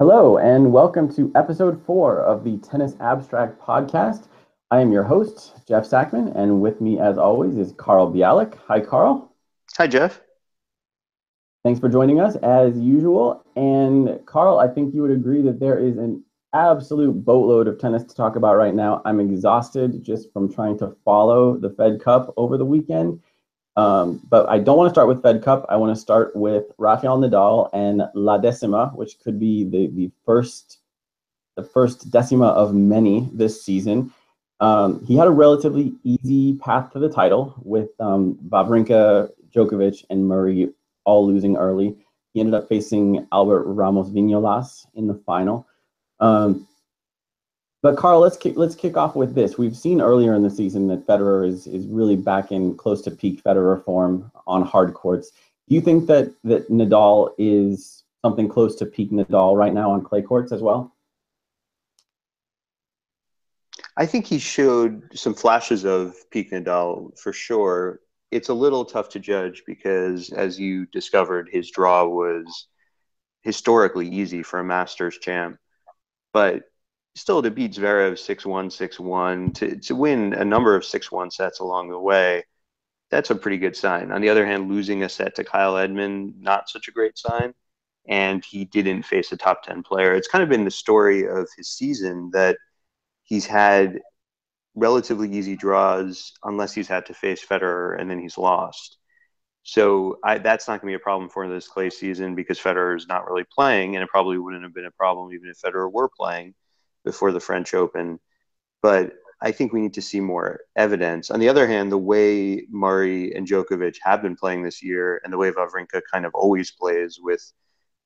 Hello, and welcome to episode four of the Tennis Abstract podcast. I am your host, Jeff Sackmann, and with me, as always, is Carl Bialik. Hi, Carl. Hi, Jeff. Thanks for joining us as usual. And Carl, I think you would agree that there is an absolute boatload of tennis to talk about right now. I'm exhausted just from trying to follow the Fed Cup over the weekend. Um, but I don't want to start with Fed Cup. I want to start with Rafael Nadal and La Decima, which could be the, the first the first decima of many this season. Um, he had a relatively easy path to the title with um, Wawrinka, Djokovic, and Murray all losing early. He ended up facing Albert Ramos Vinolas in the final. Um, but Carl, let's kick, let's kick off with this. We've seen earlier in the season that Federer is is really back in close to peak Federer form on hard courts. Do you think that that Nadal is something close to peak Nadal right now on clay courts as well? I think he showed some flashes of peak Nadal for sure it's a little tough to judge because, as you discovered, his draw was historically easy for a Masters champ. But still, to beat Zverev 6 1, 6 1, to, to win a number of 6 1 sets along the way, that's a pretty good sign. On the other hand, losing a set to Kyle Edmund, not such a great sign. And he didn't face a top 10 player. It's kind of been the story of his season that he's had relatively easy draws unless he's had to face Federer and then he's lost. So I, that's not going to be a problem for this clay season because Federer is not really playing, and it probably wouldn't have been a problem even if Federer were playing before the French Open. But I think we need to see more evidence. On the other hand, the way Murray and Djokovic have been playing this year, and the way Wawrinka kind of always plays with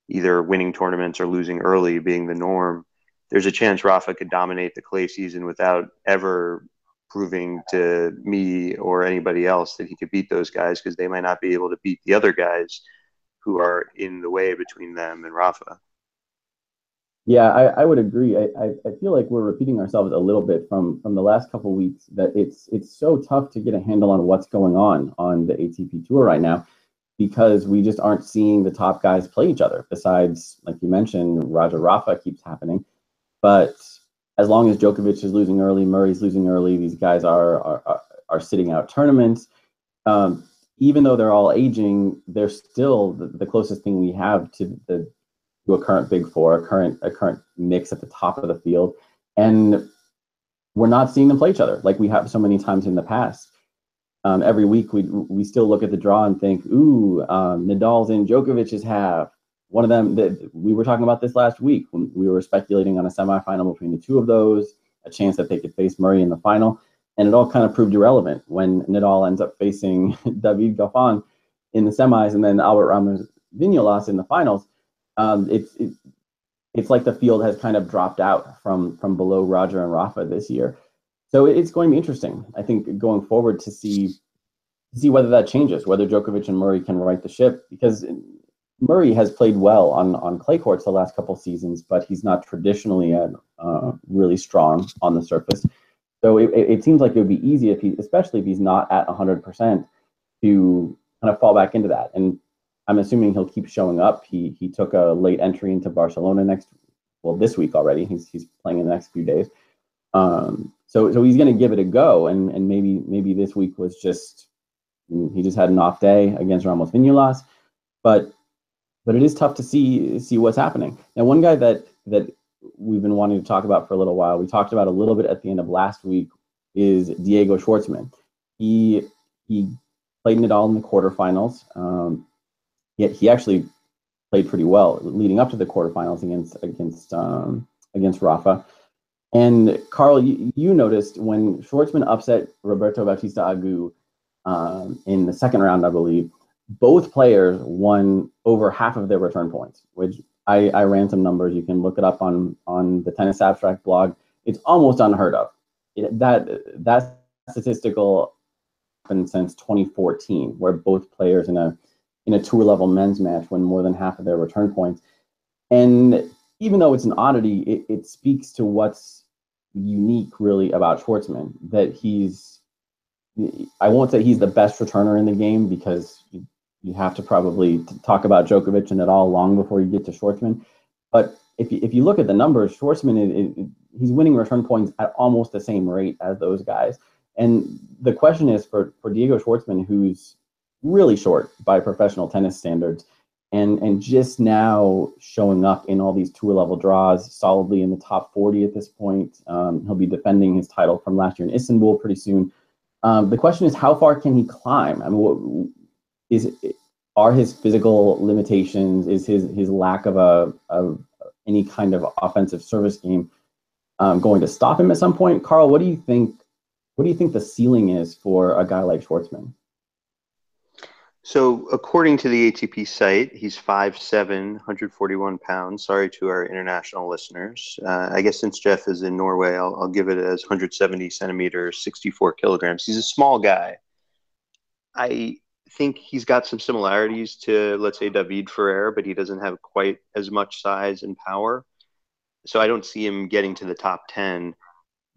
either winning tournaments or losing early being the norm, there's a chance Rafa could dominate the clay season without ever proving to me or anybody else that he could beat those guys because they might not be able to beat the other guys who are in the way between them and Rafa. Yeah, I, I would agree. I, I, I, feel like we're repeating ourselves a little bit from from the last couple weeks that it's it's so tough to get a handle on what's going on on the ATP tour right now because we just aren't seeing the top guys play each other. Besides, like you mentioned, Roger Rafa keeps happening. But as long as Djokovic is losing early, Murray's losing early, these guys are are, are sitting out tournaments. Um, even though they're all aging, they're still the, the closest thing we have to the to a current Big Four, a current a current mix at the top of the field, and we're not seeing them play each other like we have so many times in the past. Um, every week we we still look at the draw and think, ooh, um, Nadal's in Djokovic's half one of them that we were talking about this last week when we were speculating on a semifinal between the two of those, a chance that they could face Murray in the final, and it all kind of proved irrelevant when Nadal ends up facing David Goffin in the semis and then Albert Ramos Vinolas in the finals. Um, it's it, it's like the field has kind of dropped out from from below Roger and Rafa this year. So it's going to be interesting, I think, going forward to see see whether that changes, whether Djokovic and Murray can right the ship, because Murray has played well on, on clay courts the last couple seasons, but he's not traditionally a, uh, really strong on the surface. So it, it seems like it would be easy if he, especially if he's not at 100%, to kind of fall back into that. And I'm assuming he'll keep showing up. He he took a late entry into Barcelona next, well, this week already. He's he's playing in the next few days. Um, so so he's going to give it a go, and and maybe maybe this week was just he just had an off day against Ramos Vinolas, but but it is tough to see see what's happening. Now, one guy that that we've been wanting to talk about for a little while, we talked about a little bit at the end of last week, is Diego Schwartzman. He he played it all in the quarterfinals. Um, he, he actually played pretty well leading up to the quarterfinals against against um, against Rafa. And Carl, you, you, noticed when Schwartzman upset Roberto Bautista Agut um, in the second round, I believe both players won over half of their return points, which I, I ran some numbers. You can look it up on on the Tennis Abstract blog. It's almost unheard of. It, that that statistical happened since 2014, where both players in a in a tour level men's match win more than half of their return points. And even though it's an oddity, it, it speaks to what's unique really about Schwartzman that he's I won't say he's the best returner in the game because you have to probably talk about Djokovic and it all long before you get to Schwartzman. But if you, if you look at the numbers, Schwartzman, he's winning return points at almost the same rate as those guys. And the question is for, for Diego Schwartzman, who's really short by professional tennis standards, and and just now showing up in all these tour level draws solidly in the top 40 at this point. Um, he'll be defending his title from last year in Istanbul pretty soon. Um, the question is, how far can he climb? I mean, what, is are his physical limitations? Is his his lack of a of any kind of offensive service game um, going to stop him at some point? Carl, what do you think? What do you think the ceiling is for a guy like Schwartzman? So, according to the ATP site, he's 5'7, 141 pounds. Sorry to our international listeners. Uh, I guess since Jeff is in Norway, I'll, I'll give it as 170 centimeters, 64 kilograms. He's a small guy. I think he's got some similarities to, let's say, David Ferrer, but he doesn't have quite as much size and power. So, I don't see him getting to the top 10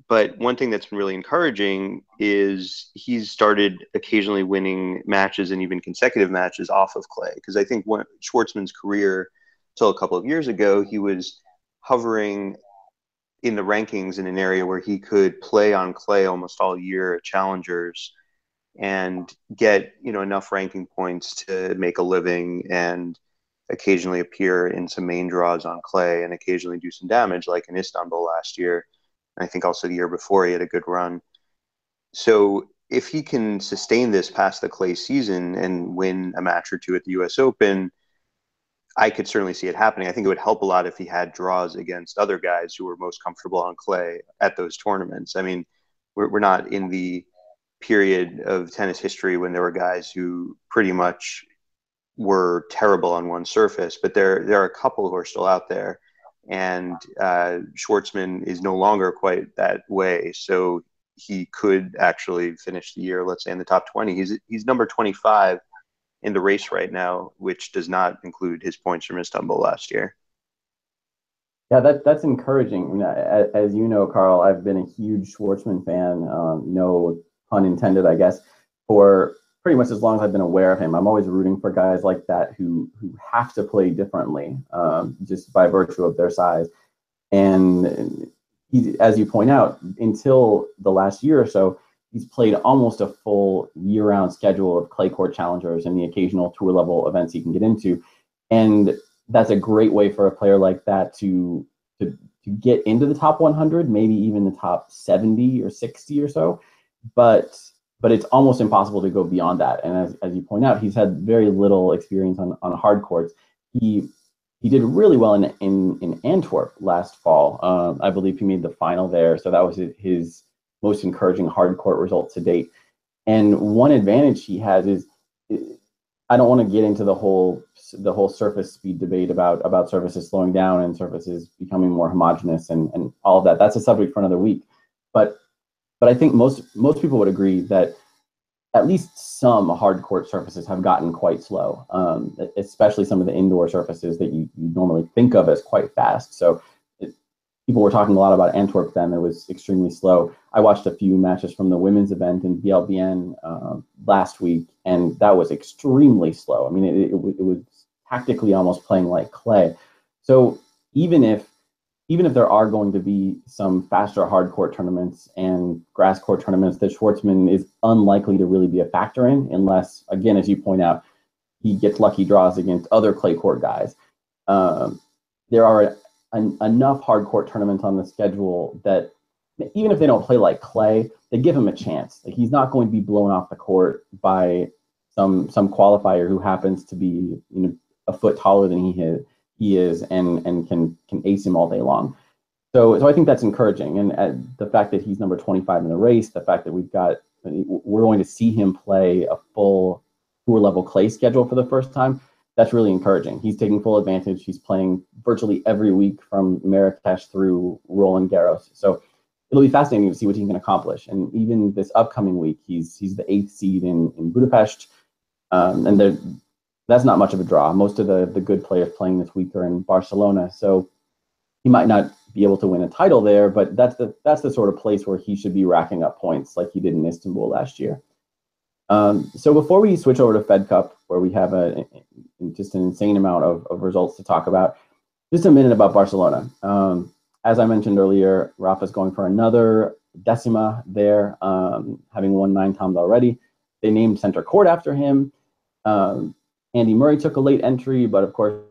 but one thing that's been really encouraging is he's started occasionally winning matches and even consecutive matches off of clay. Because I think Schwartzman's career, till a couple of years ago, he was hovering in the rankings in an area where he could play on clay almost all year at challengers and get you know enough ranking points to make a living and occasionally appear in some main draws on clay and occasionally do some damage like in Istanbul last year I think also the year before he had a good run. So if he can sustain this past the clay season and win a match or two at the US Open, I could certainly see it happening. I think it would help a lot if he had draws against other guys who were most comfortable on clay at those tournaments. I mean, we're, we're not in the period of tennis history when there were guys who pretty much were terrible on one surface, but there there are a couple who are still out there and uh, Schwartzman is no longer quite that way. So he could actually finish the year, let's say, in the top 20. He's he's number 25 in the race right now, which does not include his points from Istanbul last year. Yeah, that that's encouraging. As, as you know, Carl, I've been a huge Schwartzman fan. Um, no pun intended, I guess, for pretty much as long as I've been aware of him. I'm always rooting for guys like that who who have to play differently um, just by virtue of their size. And he, as you point out, until the last year or so, he's played almost a full year-round schedule of clay court challengers and the occasional tour level events he can get into. And that's a great way for a player like that to to to get into the top 100, maybe even the top 70 or 60 or so. But but it's almost impossible to go beyond that. And as, as you point out, he's had very little experience on, on hard courts. He he did really well in in, in Antwerp last fall. Um, I believe he made the final there, so that was his most encouraging hard court result to date. And one advantage he has is I don't want to get into the whole the whole surface speed debate about about surfaces slowing down and surfaces becoming more homogeneous and, and all of that. That's a subject for another week. But but I think most most people would agree that at least some hard court surfaces have gotten quite slow, um, especially some of the indoor surfaces that you, you normally think of as quite fast. So it, people were talking a lot about Antwerp then. It was extremely slow. I watched a few matches from the women's event in Biel Bienne uh, last week, and that was extremely slow. I mean, it, it, it was tactically almost playing like clay. So even if even if there are going to be some faster hard court tournaments and grass court tournaments that Schwartzman is unlikely to really be a factor in, unless, again, as you point out, he gets lucky draws against other clay court guys. Um, there are an, enough hard court tournaments on the schedule that even if they don't play like clay, they give him a chance. Like he's not going to be blown off the court by some some qualifier who happens to be you know a foot taller than he is he is and and can can ace him all day long. So so I think that's encouraging, and uh, the fact that he's number 25 in the race, the fact that we've got we're going to see him play a full tour level clay schedule for the first time. That's really encouraging. He's taking full advantage. He's playing virtually every week from Marrakesh through Roland Garros. So it'll be fascinating to see what he can accomplish. And even this upcoming week, he's he's the eighth seed in in Budapest, um, and there that's not much of a draw. Most of the the good players playing this week are in Barcelona, so he might not be able to win a title there, but that's the that's the sort of place where he should be racking up points like he did in Istanbul last year. Um, so before we switch over to Fed Cup, where we have a, just an insane amount of, of results to talk about, just a minute about Barcelona. Um, as I mentioned earlier, Rafa's going for another decima there, um, having won nine times already. They named center court after him. Um, Andy Murray took a late entry, but of course,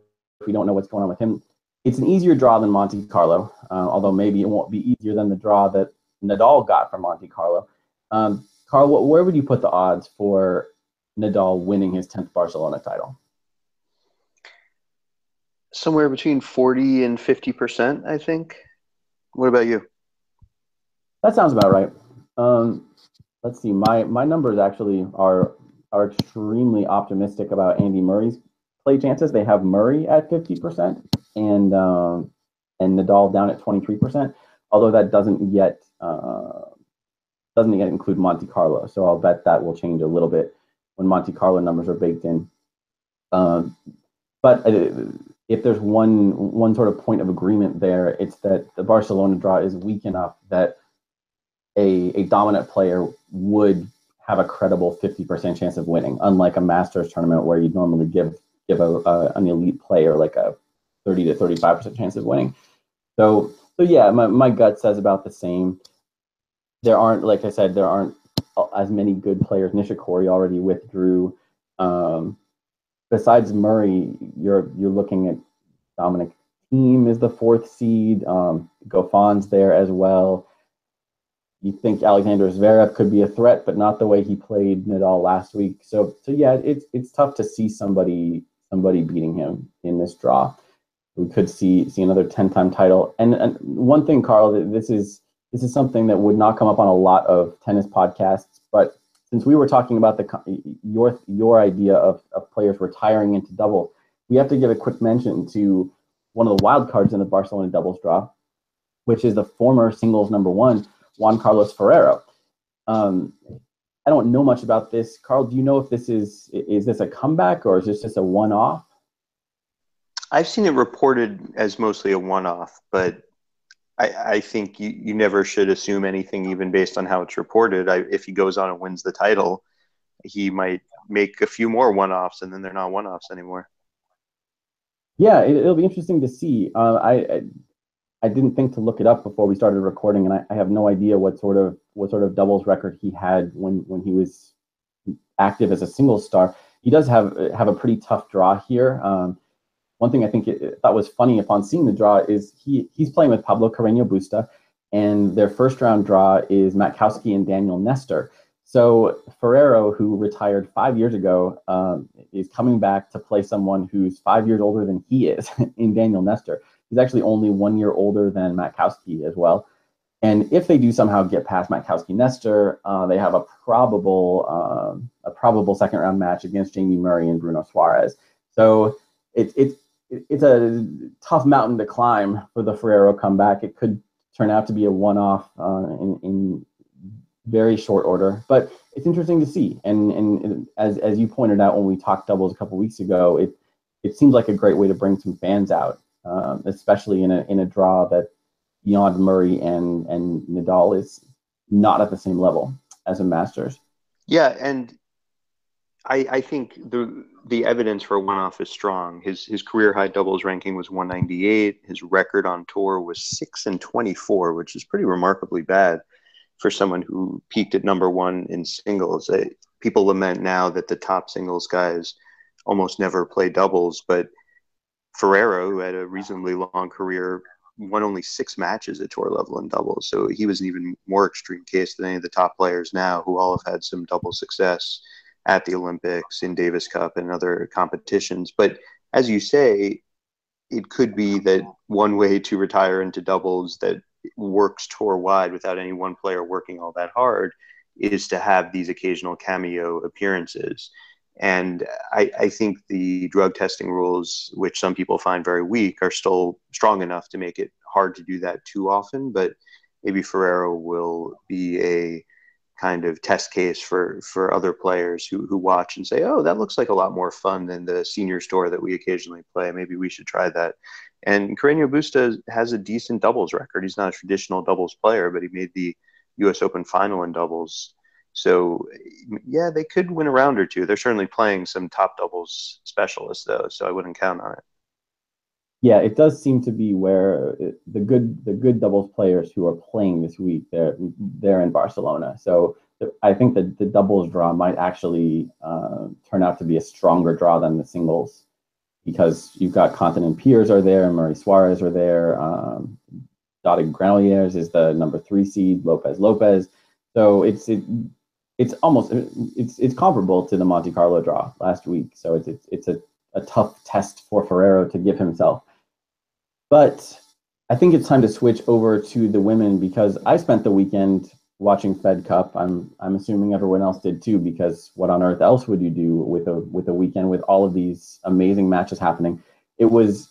we don't know what's going on with him. It's an easier draw than Monte Carlo, uh, although maybe it won't be easier than the draw that Nadal got from Monte Carlo. Um, Carl, where would you put the odds for Nadal winning his 10th Barcelona title? Somewhere between 40 and 50%, I think. What about you? That sounds about right. Um, let's see. My my numbers actually are are extremely optimistic about Andy Murray's play chances. They have Murray at 50% and um, and Nadal down at 23%. Although that doesn't yet uh, doesn't yet include Monte Carlo. So I'll bet that will change a little bit when Monte Carlo numbers are baked in. Um, but uh, if there's one one sort of point of agreement there, it's that the Barcelona draw is weak enough that a, a dominant player would have a credible 50% chance of winning, unlike a Masters tournament where you'd normally give give a, an elite player like a 30 to 35% chance of winning. So so yeah, my, my gut says about the same. There aren't, like I said, there aren't as many good players. Nishikori already withdrew. Um, besides Murray, you're you're looking at Dominic Thiem is the fourth seed. Um, Goffin's there as well. You think Alexander Zverev could be a threat, but not the way he played Nadal last week. So, so yeah, it's it's tough to see somebody somebody beating him in this draw. We could see see another ten time title. And, and one thing, Carl, this is this is something that would not come up on a lot of tennis podcasts, but since we were talking about the your your idea of, of players retiring into double, we have to give a quick mention to one of the wild cards in the Barcelona doubles draw, which is the former singles number one, Juan Carlos Ferrero. Um, I don't know much about this. Carl, do you know if this is is this a comeback or is this just a one off? I've seen it reported as mostly a one off, but I, I, think you, you never should assume anything even based on how it's reported. I, if he goes on and wins the title, he might make a few more one offs and then they're not one offs anymore. Yeah, it, will be interesting to see. Uh, I, I, I didn't think to look it up before we started recording, and I, I, have no idea what sort of what sort of doubles record he had when when he was active as a single star. He does have have a pretty tough draw here. Um, one thing I think it, thought was funny upon seeing the draw is he he's playing with Pablo Carreño Busta, and their first round draw is Matkowski and Daniel Nestor. So Ferrero, who retired five years ago, um, is coming back to play someone who's five years older than he is in Daniel Nestor. He's actually only one year older than Matkowski as well. And if they do somehow get past Matkowski Nestor, uh, they have a probable um, a probable second round match against Jamie Murray and Bruno Soares. So it's it's it's a tough mountain to climb for the Ferrero comeback. It could turn out to be a one-off uh, in, in very short order, but it's interesting to see. And and as as you pointed out when we talked doubles a couple weeks ago, it it seems like a great way to bring some fans out, um, especially in a in a draw that beyond Murray and and Nadal is not at the same level as a Masters. Yeah, and I, I think the the evidence for one off is strong. His his career high doubles ranking was 198. His record on tour was six and 24, which is pretty remarkably bad for someone who peaked at number one in singles. Uh, people lament now that the top singles guys almost never play doubles, but Ferrero, who had a reasonably long career, won only six matches at tour level in doubles. So he was an even more extreme case than any of the top players now, who all have had some double success at the Olympics, in Davis Cup, and other competitions. But as you say, it could be that one way to retire into doubles that works tour wide without any one player working all that hard is to have these occasional cameo appearances. And I, I, think the drug testing rules, which some people find very weak, are still strong enough to make it hard to do that too often. But maybe Ferrero will be a kind of test case for for other players who who watch and say, "Oh, that looks like a lot more fun than the senior store that we occasionally play. Maybe we should try that." And Carreño Busta has a decent doubles record. He's not a traditional doubles player, but he made the U.S. Open final in doubles. So, yeah, they could win a round or two. They're certainly playing some top doubles specialists, though, so I wouldn't count on it. yeah, it does seem to be where the good the good doubles players who are playing this week they're they're in Barcelona. So I think that the doubles draw might actually uh, turn out to be a stronger draw than the singles because you've got Kontinen Peers are there, Murray Soares are there, um, Dodig Granollers is the number three seed, Lopez Lopez. So it's it, it's almost it's it's comparable to the Monte Carlo draw last week. So it's it's, it's a, a tough test for Ferrero to give himself. But I think it's time to switch over to the women because I spent the weekend watching Fed Cup. I'm I'm assuming everyone else did too because what on earth else would you do with a with a weekend with all of these amazing matches happening? It was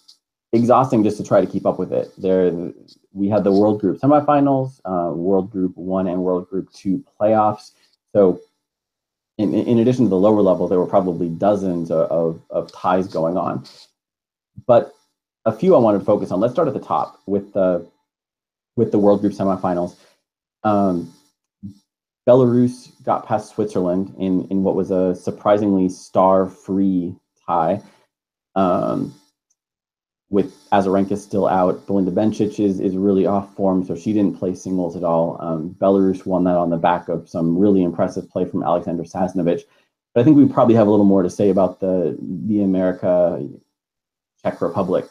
exhausting just to try to keep up with it. There we had the World Group semifinals, uh, World Group One and World Group Two playoffs. So in, in addition to the lower level, there were probably dozens of, of, ties going on. But a few I wanted to focus on. Let's start at the top with the with the World Group semifinals. Um, Belarus got past Switzerland in in what was a surprisingly star-free tie. Um, with Azarenka still out, Belinda Bencic is, is really off form, so she didn't play singles at all. Um, Belarus won that on the back of some really impressive play from Alexander Sasnovich. But I think we probably have a little more to say about the the America Czech Republic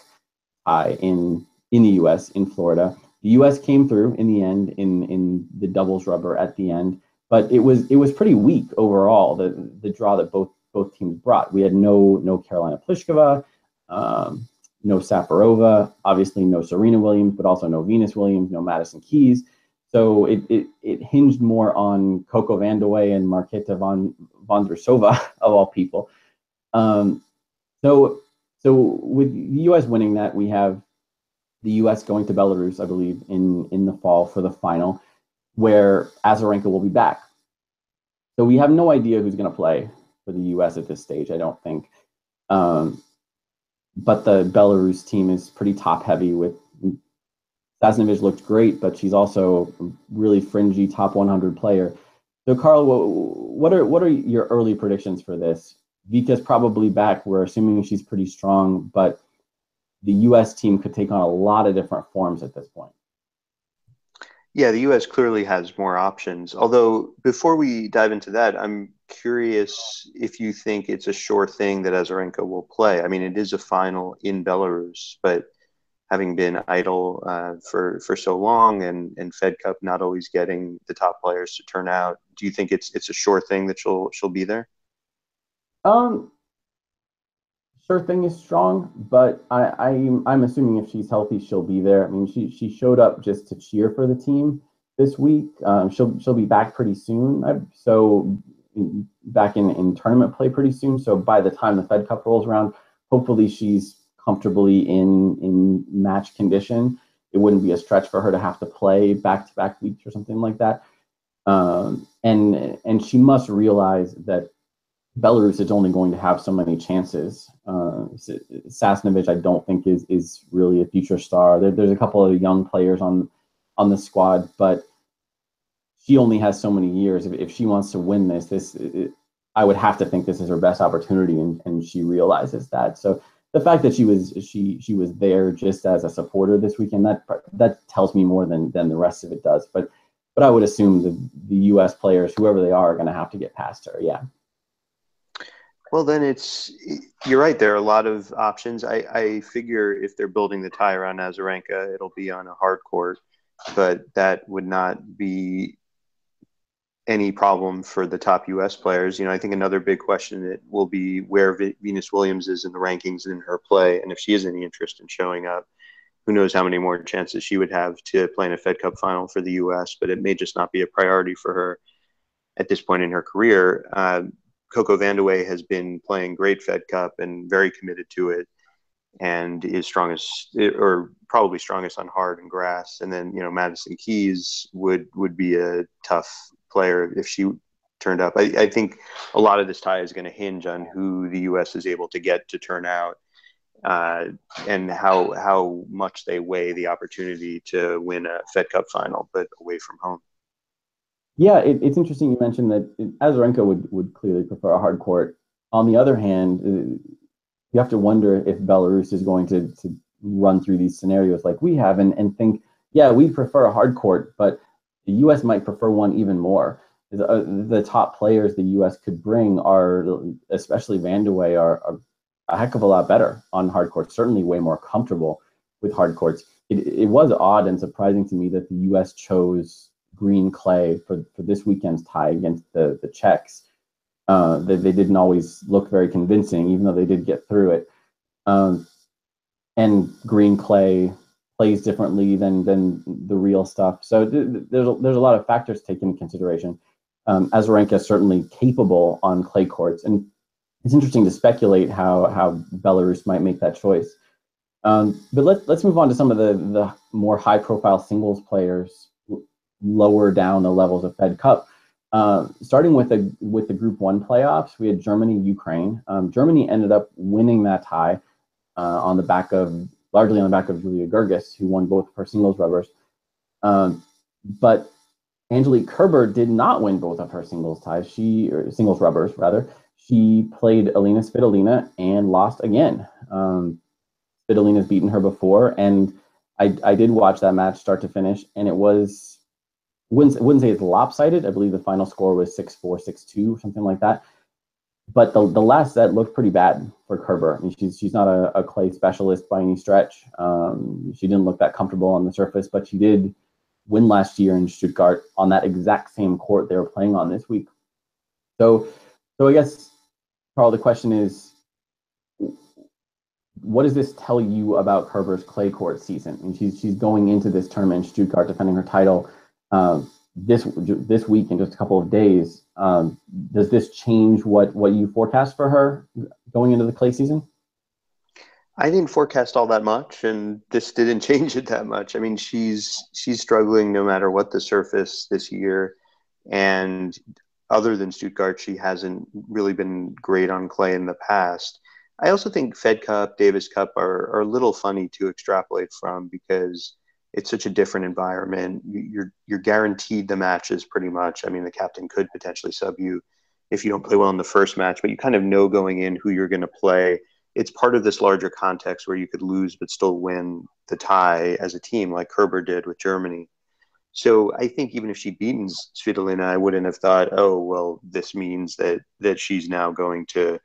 uh, in in the U.S. in Florida. The U.S. came through in the end in in the doubles rubber at the end, but it was it was pretty weak overall. The the draw that both both teams brought. We had no no Karolina Pliskova, um, no Safarova, obviously no Serena Williams, but also no Venus Williams, no Madison Keys. So it, it, it hinged more on Coco Vandeweghe and Marketa von Vondrousova of all people. Um, so so with the U.S. winning that, we have the U.S. going to Belarus, I believe, in in the fall for the final, where Azarenka will be back. So we have no idea who's going to play for the U.S. at this stage. I don't think. Um, but the Belarus team is pretty top heavy with Sasnovich looked great, but she's also a really fringy top 100 player. So, Carl, what are what are your early predictions for this? Vika's probably back. We're assuming she's pretty strong, but the U.S. team could take on a lot of different forms at this point. Yeah, the U.S. clearly has more options. Although, before we dive into that, I'm curious if you think it's a sure thing that Azarenka will play. I mean, it is a final in Belarus, but having been idle uh, for for so long and and Fed Cup not always getting the top players to turn out, do you think it's it's a sure thing that she'll she'll be there? Um, sure thing is strong, but I, I I'm assuming if she's healthy, she'll be there. I mean, she she showed up just to cheer for the team this week. Um, she'll she'll be back pretty soon. I, so back in in tournament play pretty soon. So by the time the Fed Cup rolls around, hopefully she's comfortably in in match condition. It wouldn't be a stretch for her to have to play back to back weeks or something like that. Um, and and she must realize that Belarus is only going to have so many chances. Uh, Sasnovich, I don't think is is really a future star. There, there's a couple of young players on on the squad, but she only has so many years. If, if she wants to win this, this it, I would have to think this is her best opportunity, and, and she realizes that. So the fact that she was she she was there just as a supporter this weekend that that tells me more than than the rest of it does. But but I would assume the the U.S. players, whoever they are, are going to have to get past her. Yeah. Well, then it's you're right. There are a lot of options. I, I figure if they're building the tie around Azarenka, it'll be on a hard court, but that would not be any problem for the top U.S. players. You know, I think another big question that will be where v- Venus Williams is in the rankings in her play, and if she has any interest in showing up. Who knows how many more chances she would have to play in a Fed Cup final for the U.S. But it may just not be a priority for her at this point in her career. Uh, Coco Vandeweghe has been playing great Fed Cup and very committed to it, and is strongest or probably strongest on hard and grass. And then you know Madison Keys would would be a tough player if she turned up. I, I think a lot of this tie is going to hinge on who the U.S. is able to get to turn out. Uh, and how how much they weigh the opportunity to win a Fed Cup final, but away from home. Yeah, it, it's interesting you mentioned that Azarenka would, would clearly prefer a hard court. On the other hand, you have to wonder if Belarus is going to, to run through these scenarios like we have and, and think, yeah, we prefer a hard court, but the U.S. might prefer one even more. The, uh, the top players the U.S. could bring are, especially Vandeweghe, are, are a heck of a lot better on hard courts. Certainly, way more comfortable with hard courts. It, it was odd and surprising to me that the U.S. chose green clay for, for this weekend's tie against the the Czechs. Uh, they, they didn't always look very convincing, even though they did get through it. Um, and green clay plays differently than than the real stuff. So th- there's a, there's a lot of factors taken into consideration. Um, Azarenka is certainly capable on clay courts, and it's interesting to speculate how how Belarus might make that choice. Um, but let's let's move on to some of the the more high profile singles players lower down the levels of Fed Cup. Uh, starting with the with the Group One playoffs, we had Germany Ukraine. Um, Germany ended up winning that tie uh, on the back of largely on the back of Julia Görges, who won both of her singles rubbers. Um, but Angelique Kerber did not win both of her singles ties. She singles rubbers rather. She played Alina Svitolina and lost again. Um, Svitolina's beaten her before, and I, I did watch that match start to finish, and it was wouldn't wouldn't say it's lopsided. I believe the final score was 6-4, 6-2, something like that. But the, the last set looked pretty bad for Kerber. I mean, she's she's not a, a clay specialist by any stretch. Um, she didn't look that comfortable on the surface, but she did win last year in Stuttgart on that exact same court they were playing on this week. So, so I guess, Carl, the question is, what does this tell you about Kerber's clay court season? I mean, she's she's going into this tournament in Stuttgart defending her title um, this this week in just a couple of days. Um, does this change what what you forecast for her going into the clay season? I didn't forecast all that much, and this didn't change it that much. I mean, she's she's struggling no matter what the surface this year, and other than Stuttgart, she hasn't really been great on clay in the past. I also think Fed Cup, Davis Cup are, are a little funny to extrapolate from because it's such a different environment. You're you're guaranteed the matches pretty much. I mean, the captain could potentially sub you if you don't play well in the first match, but you kind of know going in who you're going to play. It's part of this larger context where you could lose but still win the tie as a team, like Kerber did with Germany. So I think even if she beats Svitolina, I wouldn't have thought, oh well, this means that that she's now going to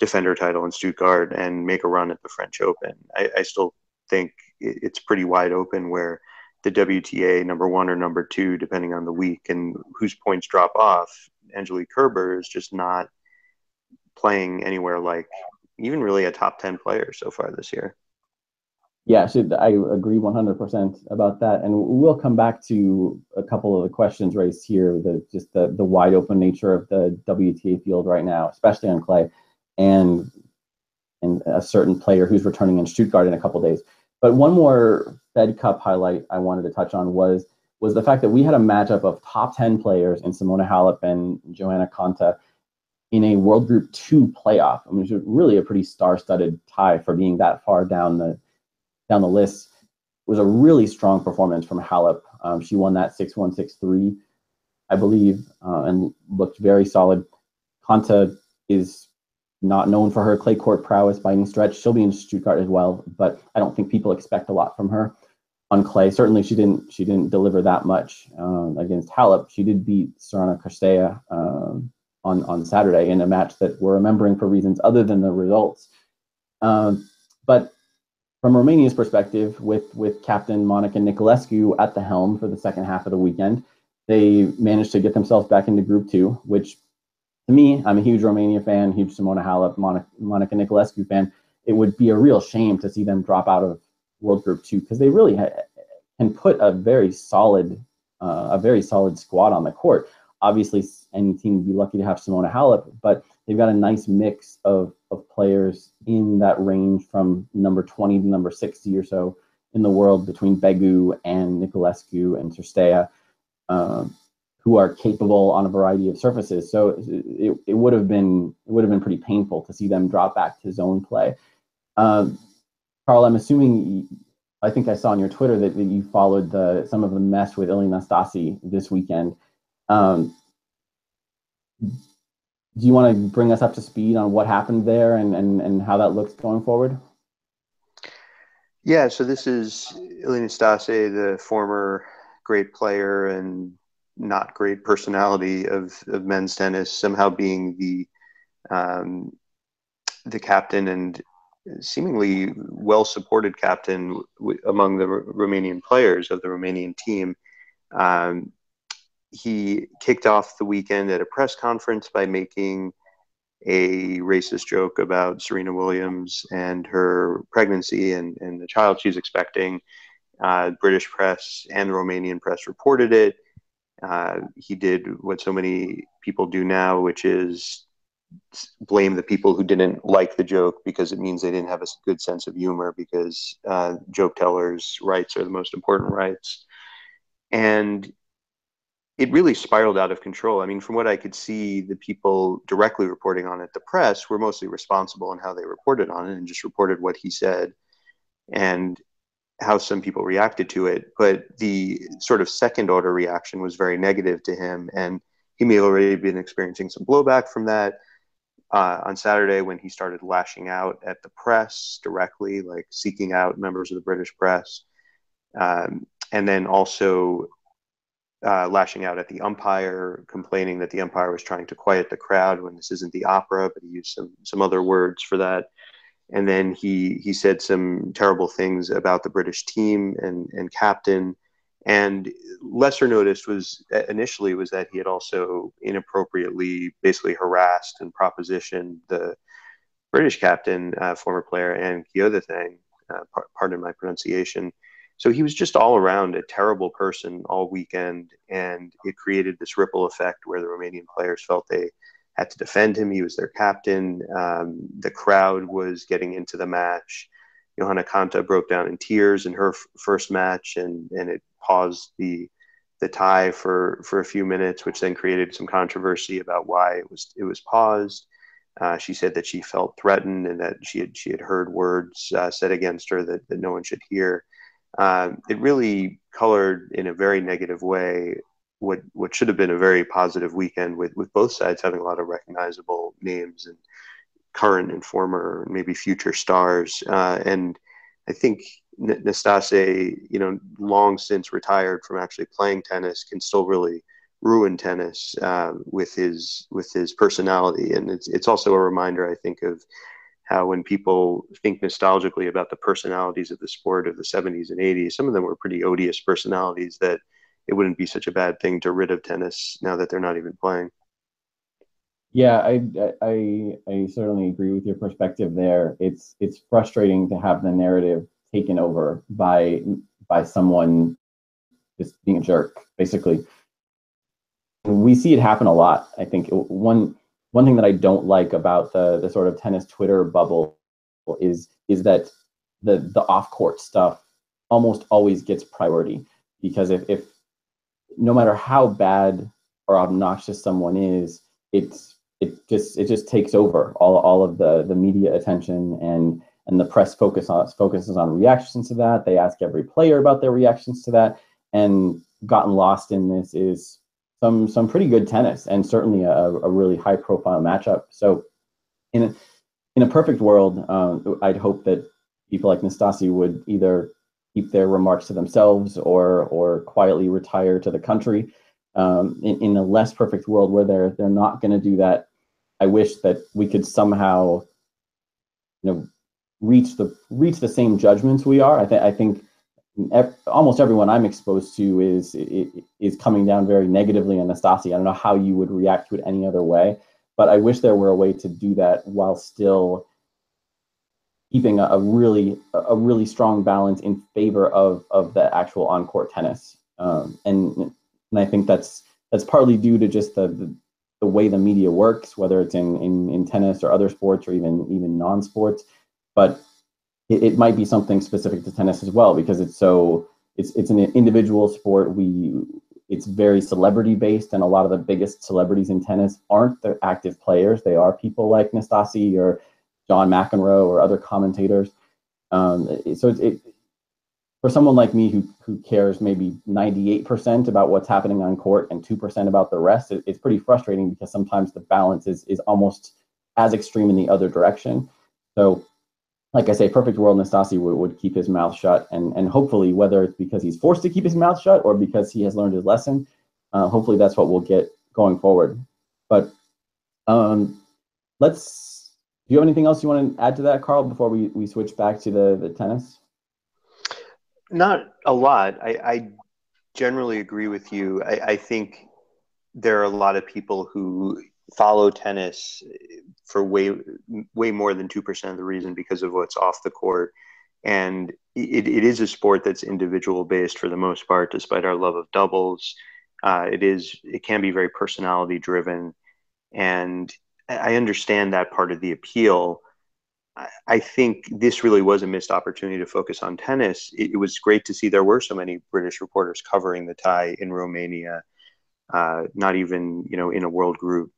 defend her title in Stuttgart and make a run at the French Open. I, I still think it's pretty wide open where the WTA number one or number two, depending on the week and whose points drop off, Angelique Kerber is just not playing anywhere like even really a top 10 player so far this year. Yeah, I agree 100% about that. And we'll come back to a couple of the questions raised here, the just the, the wide open nature of the WTA field right now, especially on clay, and and a certain player who's returning in Stuttgart in a couple days. But one more Fed Cup highlight I wanted to touch on was was the fact that we had a matchup of top 10 players in Simona Halep and Johanna Konta in a World Group 2 playoff. I mean, was really a pretty star-studded tie for being that far down the down the list. It was a really strong performance from Halep. Um, she won that 6-1, 6-3, I believe, uh, and looked very solid. Konta is not known for her clay court prowess by any stretch. She'll be in Stuttgart as well, but I don't think people expect a lot from her on clay. Certainly, she didn't she didn't deliver that much um, against Halep. She did beat Sorana Cirstea um, on on Saturday in a match that we're remembering for reasons other than the results. Um, but from Romania's perspective, with with Captain Monica Niculescu at the helm for the second half of the weekend, they managed to get themselves back into Group Two, which to me, I'm a huge Romania fan, huge Simona Halep, Monica, Monica Niculescu fan. It would be a real shame to see them drop out of World Group Two because they really ha- can put a very solid, uh, a very solid squad on the court. Obviously, any team would be lucky to have Simona Halep, but they've got a nice mix of of players in that range from number 20 to number 60 or so in the world between Begu and Niculescu and Cirstea. Um, who are capable on a variety of surfaces. So it, it would have been it would have been pretty painful to see them drop back to zone play. Um, Carl, I'm assuming I think I saw on your Twitter that, that you followed the some of the mess with Ilie Nastase this weekend. Um, do you want to bring us up to speed on what happened there and, and, and how that looks going forward? Yeah, so this is Ilie Nastase, the former great player and not great personality of, of men's tennis, somehow being the um, the captain and seemingly well supported captain w- among the R- Romanian players of the Romanian team. Um, he kicked off the weekend at a press conference by making a racist joke about Serena Williams and her pregnancy and, and the child she's expecting. Uh, British press and Romanian press reported it. Uh, he did what so many people do now, which is blame the people who didn't like the joke because it means they didn't have a good sense of humor because uh, joke tellers' rights are the most important rights. And it really spiraled out of control. I mean, from what I could see, the people directly reporting on it, the press, were mostly responsible in how they reported on it and just reported what he said and how some people reacted to it. But the sort of second order reaction was very negative to him. And he may have already been experiencing some blowback from that. Uh, on Saturday, when he started lashing out at the press directly, like seeking out members of the British press, um, and then also uh, lashing out at the umpire, complaining that the umpire was trying to quiet the crowd when this isn't the opera, but he used some some other words for that. And then he he said some terrible things about the British team and and captain. And lesser noticed was initially was that he had also inappropriately basically harassed and propositioned the British captain, uh, former player, Anne Keothavong, uh, pardon my pronunciation, so he was just all around a terrible person all weekend, and it created this ripple effect where the Romanian players felt they had to defend him. He was their captain. Um, the crowd was getting into the match. Johanna Konta broke down in tears in her f- first match, and and it paused the the tie for for a few minutes, which then created some controversy about why it was it was paused. Uh, she said that she felt threatened and that she had she had heard words uh, said against her that, that no one should hear uh, it really colored in a very negative way what what should have been a very positive weekend with with both sides having a lot of recognizable names and current and former maybe future stars. Uh, and I think Nastase you know long since retired from actually playing tennis can still really ruin tennis uh, with his with his personality. And it's it's also a reminder I think of how when people think nostalgically about the personalities of the sport of the 70s and 80s, some of them were pretty odious personalities that it wouldn't be such a bad thing to rid of tennis now that they're not even playing. Yeah, I, I I certainly agree with your perspective there. It's it's frustrating to have the narrative taken over by by someone just being a jerk, basically. We see it happen a lot. I think one one thing that I don't like about the the sort of tennis Twitter bubble is is that the the off court stuff almost always gets priority because if, if no matter how bad or obnoxious someone is, it's it just it just takes over all, all of the the media attention and and the press focus on focuses on reactions to that. They ask every player about their reactions to that, and gotten lost in this is some some pretty good tennis and certainly a, a really high profile matchup. So in a, in a perfect world, um, I'd hope that people like Nastase would either keep their remarks to themselves or or quietly retire to the country. Um, in, in a less perfect world where they're they're not going to do that, I wish that we could somehow, you know, reach the reach the same judgments we are. I think I think almost everyone I'm exposed to is is coming down very negatively on Nastase. I don't know how you would react to it any other way, but I wish there were a way to do that while still keeping a, a really a really strong balance in favor of of the actual on court tennis. Um, and and I think that's that's partly due to just the, the, the way the media works, whether it's in, in in tennis or other sports or even even non sports. But it, it might be something specific to tennis as well because it's so it's it's an individual sport. We it's very celebrity based, and a lot of the biggest celebrities in tennis aren't the active players. They are people like Nastase or John McEnroe or other commentators. Um, so it, it, for someone like me who who cares maybe 98% about what's happening on court and 2% about the rest, it, it's pretty frustrating because sometimes the balance is is almost as extreme in the other direction. So like I say, perfect world, Nastase would, would keep his mouth shut, and and hopefully, whether it's because he's forced to keep his mouth shut or because he has learned his lesson, uh, hopefully that's what we'll get going forward. But um, let's. Do you have anything else you want to add to that, Carl, before we, we switch back to the, the tennis? Not a lot. I, I generally agree with you. I, I think there are a lot of people who follow tennis for way way more than 2% of the reason because of what's off the court and it, it is a sport that's individual based for the most part despite our love of doubles uh, it is it can be very personality driven and i understand that part of the appeal I think this really was a missed opportunity to focus on tennis. It, it, was great to see there were so many British reporters covering the tie in Romania, uh, not even you know in a world group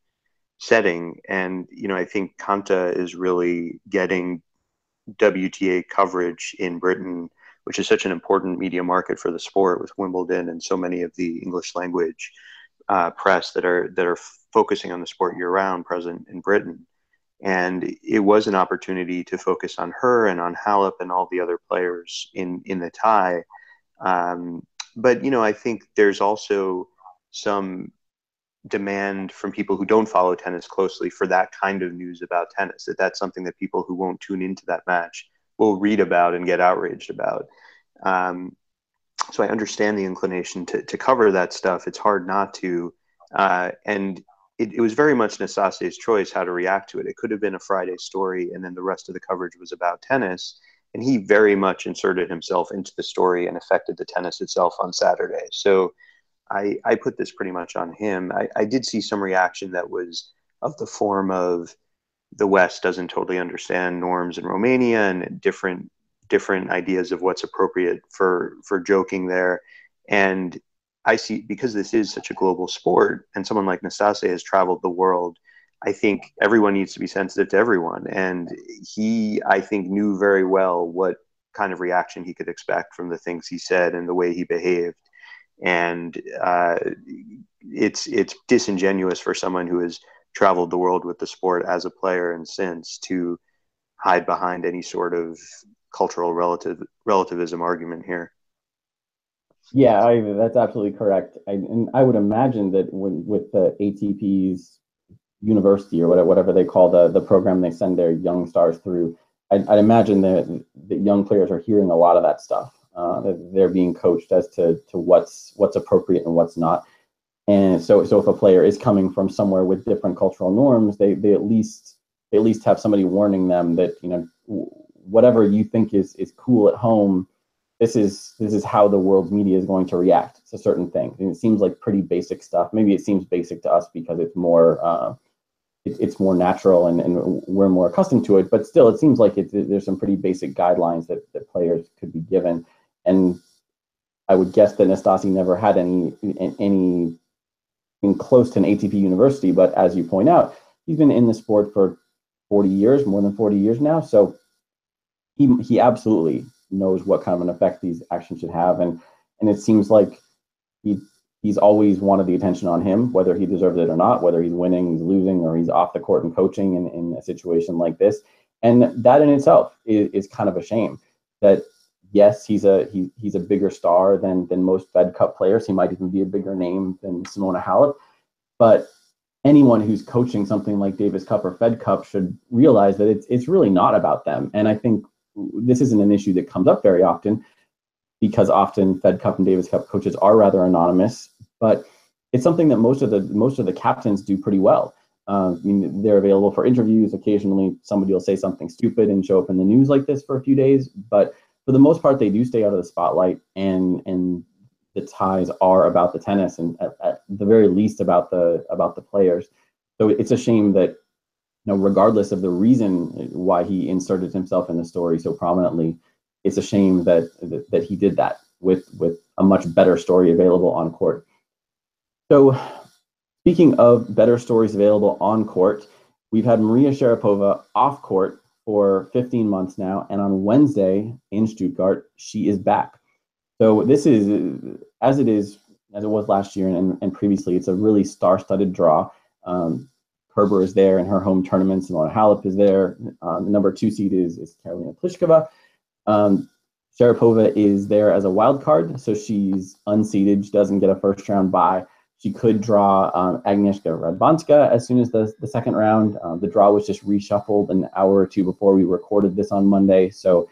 setting. And you know, I think Konta is really getting WTA coverage in Britain, which is such an important media market for the sport, with Wimbledon and so many of the English language uh, press that are that are focusing on the sport year round present in Britain. And it was an opportunity to focus on her and on Halep and all the other players in in the tie. Um, but you know, I think there's also some demand from people who don't follow tennis closely for that kind of news about tennis that that's something that people who won't tune into that match will read about and get outraged about um, so i understand the inclination to, to cover that stuff. It's hard not to uh, and it, it, was very much Nastase's choice how to react to it. It could have been a friday story and then the rest of the coverage was about tennis and he very much inserted himself into the story and affected the tennis itself on saturday. So I, I put this pretty much on him. I, I did see some reaction that was of the form of the West doesn't totally understand norms in Romania and different different ideas of what's appropriate for for joking there. And I see because this is such a global sport, and someone like Nastase has traveled the world. I think everyone needs to be sensitive to everyone, and he, I think, knew very well what kind of reaction he could expect from the things he said and the way he behaved and uh, it's it's disingenuous for someone who has traveled the world with the sport as a player and since to hide behind any sort of cultural relative relativism argument here. Yeah, I, that's absolutely correct. I, and I would imagine that when, with the ATP's university or whatever, whatever they call the, the program they send their young stars through, I'd, I'd imagine that, that young players are hearing a lot of that stuff uh, they're being coached as to to what's what's appropriate and what's not. And so, so if a player is coming from somewhere with different cultural norms, they they at least they at least have somebody warning them that you know whatever you think is is cool at home, this is this is how the world's media is going to react to certain things. And it seems like pretty basic stuff. Maybe it seems basic to us because it's more uh, it, it's more natural and, and we're more accustomed to it. But still, it seems like it, there's some pretty basic guidelines that, that players could be given and I would guess that Nastase never had any any close to an ATP university. But as you point out, he's been in the sport for 40 years, more than 40 years now. So he he absolutely knows what kind of an effect these actions should have, and and it seems like he he's always wanted the attention on him, whether he deserves it or not, whether he's winning, he's losing, or he's off the court and coaching in, in a situation like this. And that in itself is, is kind of a shame that yes, he's a he, he's a bigger star than than most Fed Cup players. He might even be a bigger name than Simona Halep. But anyone who's coaching something like Davis Cup or Fed Cup should realize that it's it's really not about them. And I think this isn't an issue that comes up very often because often Fed Cup and Davis Cup coaches are rather anonymous. But it's something that most of the most of the captains do pretty well. Uh, I mean, they're available for interviews. Occasionally, somebody will say something stupid and show up in the news like this for a few days. But for the most part, they do stay out of the spotlight, and and the ties are about the tennis, and at, at the very least about the about the players. So it's a shame that know, regardless of the reason why he inserted himself in the story so prominently, it's a shame that that, that he did that with with a much better story available on court. So, speaking of better stories available on court, we've had Maria Sharapova off court for 15 months now, and on Wednesday in Stuttgart, she is back. So this is as it is as it was last year and, and previously. It's a really star-studded draw. Um, Kerber is there in her home tournaments. Simona Halep is there. Um, the number two seed is, is Karolina Pliskova. Um, Sharapova is there as a wild card, so she's unseeded. She doesn't get a first round bye. She could draw um, Agnieszka Radwanska as soon as the, the second round. Um, the draw was just reshuffled an hour or two before we recorded this on Monday. So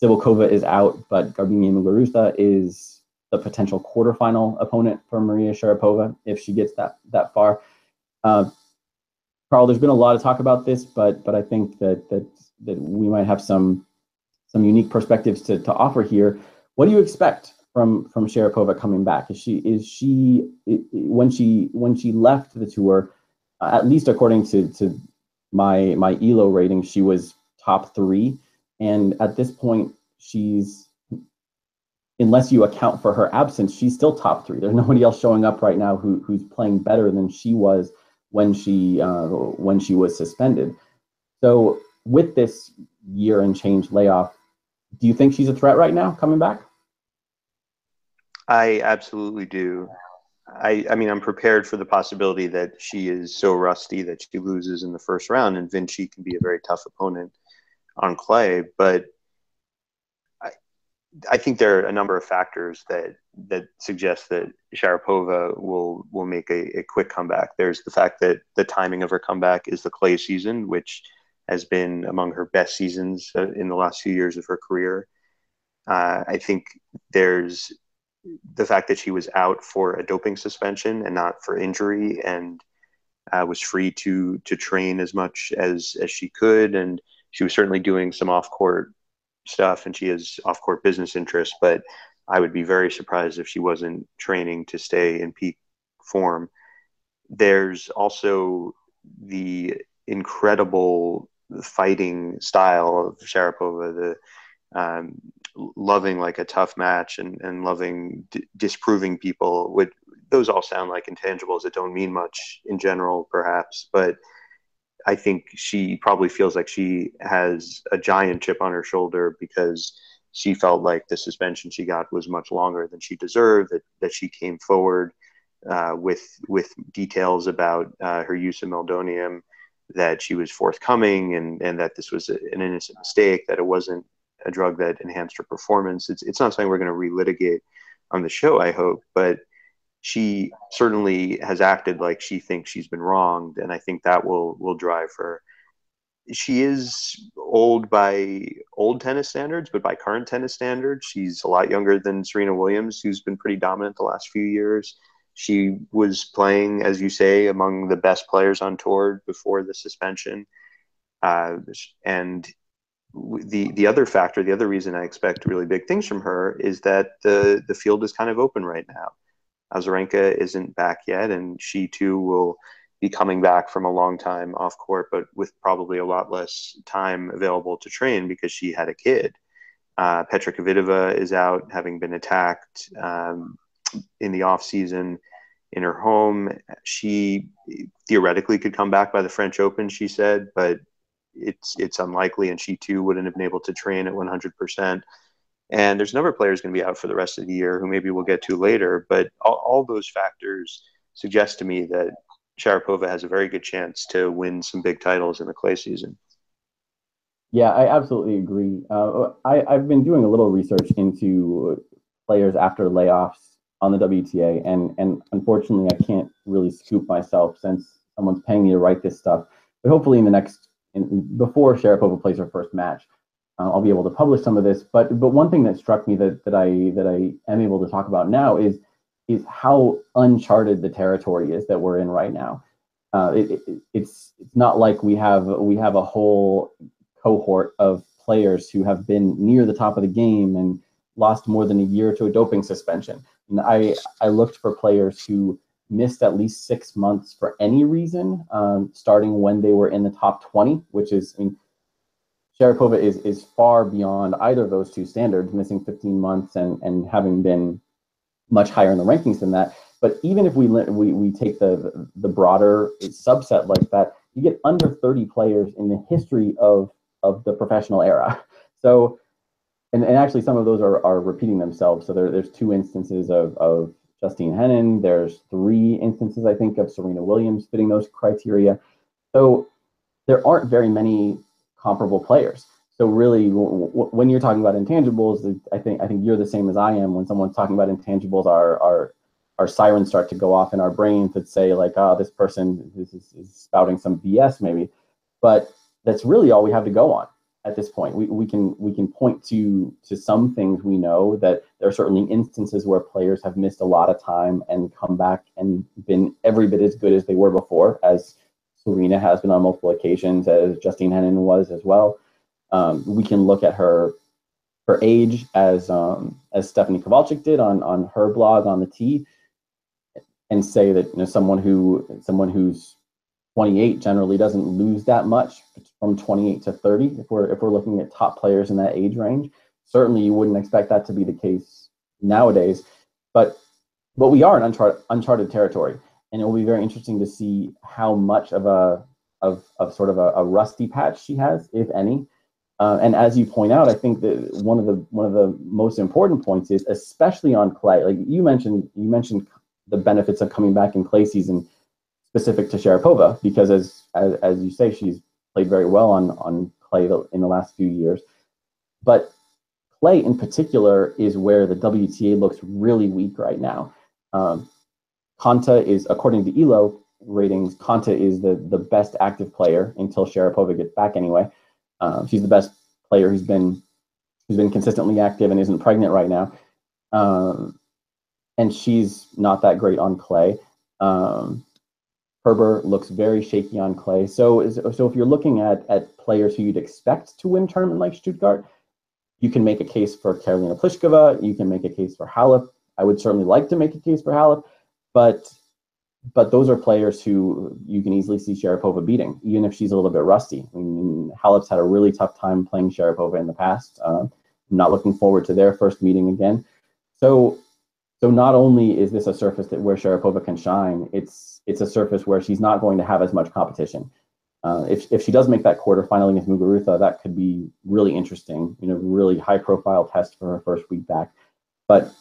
Cibulkova is out, but Garbiñe Muguruza is the potential quarterfinal opponent for Maria Sharapova if she gets that that far. Uh, Carl, there's been a lot of talk about this, but but I think that that that we might have some some unique perspectives to, to offer here. What do you expect from from Sharapova coming back? Is she is she when she when she left the tour, uh, at least according to to my my Elo rating, she was top three, and at this point, she's unless you account for her absence, she's still top three. There's nobody else showing up right now who who's playing better than she was when she uh, when she was suspended. So with this year and change layoff, do you think she's a threat right now coming back? I absolutely do. I, I mean, I'm prepared for the possibility that she is so rusty that she loses in the first round, and Vinci can be a very tough opponent on clay. But I, I think there are a number of factors that that suggests that Sharapova will will make a, a quick comeback. There's the fact that the timing of her comeback is the clay season, which has been among her best seasons uh, in the last few years of her career. Uh, I think there's the fact that she was out for a doping suspension and not for injury, and uh, was free to to train as much as as she could, and she was certainly doing some off court stuff, and she has off court business interests. But I would be very surprised if she wasn't training to stay in peak form. There's also the incredible fighting style of Sharapova, the um, loving like a tough match and, and loving d- disproving people would those all sound like intangibles that don't mean much in general perhaps but i think she probably feels like she has a giant chip on her shoulder because she felt like the suspension she got was much longer than she deserved that, that she came forward uh, with with details about uh, her use of meldonium that she was forthcoming and, and that this was an innocent mistake, that it wasn't a drug that enhanced her performance. It's, it's not something we're going to relitigate on the show, I hope, but she certainly has acted like she thinks she's been wronged, and I think that will will drive her. She is old by old tennis standards, but by current tennis standards, she's a lot younger than Serena Williams, who's been pretty dominant the last few years. She was playing, as you say, among the best players on tour before the suspension. Uh, and the the other factor, the other reason I expect really big things from her is that the the field is kind of open right now. Azarenka isn't back yet, and she too will be coming back from a long time off court, but with probably a lot less time available to train because she had a kid. Uh, Petra Kvitova is out, having been attacked. Um, in the off season in her home. She theoretically could come back by the French Open, she said, but it's it's unlikely, and she too wouldn't have been able to train at 100%. And there's a number of players going to be out for the rest of the year who maybe we'll get to later, but all, all those factors suggest to me that Sharapova has a very good chance to win some big titles in the clay season. Yeah, I absolutely agree. Uh, I, I've been doing a little research into players after layoffs on the WTA, and and unfortunately, I can't really scoop myself since someone's paying me to write this stuff. But hopefully, in the next in, before Sharapova plays her first match, uh, I'll be able to publish some of this. But but one thing that struck me that that I that I am able to talk about now is is how uncharted the territory is that we're in right now. Uh, it, it, it's it's not like we have we have a whole cohort of players who have been near the top of the game and lost more than a year to a doping suspension. And I, I looked for players who missed at least six months for any reason, um, starting when they were in the top 20, which is, I mean, Sharapova is, is far beyond either of those two standards, missing 15 months and, and having been much higher in the rankings than that. But even if we, we, we take the, the broader subset like that, you get under 30 players in the history of, of the professional era. So and, and actually some of those are, are repeating themselves. So there, there's two instances of, of Justine Henin. There's three instances, I think, of Serena Williams fitting those criteria. So there aren't very many comparable players. So really, when you're talking about intangibles, I think I think you're the same as I am. When someone's talking about intangibles, our our our sirens start to go off in our brains that say like, oh, this person is, is, is spouting some BS maybe, but that's really all we have to go on at this point. We, we can we can point to to some things we know that there are certainly instances where players have missed a lot of time and come back and been every bit as good as they were before, as Serena has been on multiple occasions, as Justine Henin was as well. Um, we can look at her her age as um, as Stephanie Kovalchik did on on her blog on the T, and say that you know someone who someone who's 28 generally doesn't lose that much from 28 to 30 if we're if we're looking at top players in that age range. Certainly you wouldn't expect that to be the case nowadays but but we are in uncharted, uncharted territory. And it will be very interesting to see how much of a of, of sort of a, a rusty patch she has if any uh, and as you point out i think that one of the one of the most important points is especially on clay like you mentioned you mentioned the benefits of coming back in clay season specific to Sharapova because as, as as you say, she's played very well on on clay in the last few years. But clay in particular is where the WTA looks really weak right now. Um, Konta is, according to Elo ratings, Konta is the the best active player until Sharapova gets back. Anyway, um, she's the best player who's been who's been consistently active and isn't pregnant right now. Um, and she's not that great on clay. Um, Kerber looks very shaky on clay. So, so if you're looking at at players who you'd expect to win tournament like Stuttgart, you can make a case for Karolina Pliskova. You can make a case for Halep. I would certainly like to make a case for Halep, but but those are players who you can easily see Sharapova beating, even if she's a little bit rusty. I mean, Halep's had a really tough time playing Sharapova in the past. Uh, I'm not looking forward to their first meeting again. So so not only is this a surface that where Sharapova can shine, it's it's a surface where she's not going to have as much competition. Uh, if, if she does make that quarterfinal against Muguruza, that could be really interesting. You know, really high profile test for her first week back. But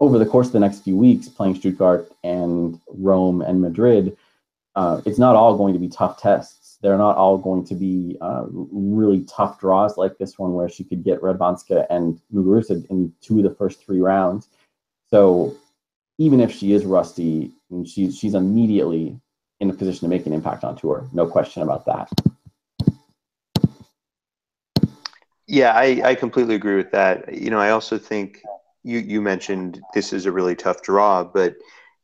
over the course of the next few weeks, playing Stuttgart and Rome and Madrid, uh, it's not all going to be tough tests. They're not all going to be uh, really tough draws like this one, where she could get Radwanska and Muguruza in two of the first three rounds. So even if she is rusty, she's she's immediately in a position to make an impact on tour. No question about that. Yeah, I, I completely agree with that. You know, I also think you, you mentioned this is a really tough draw, but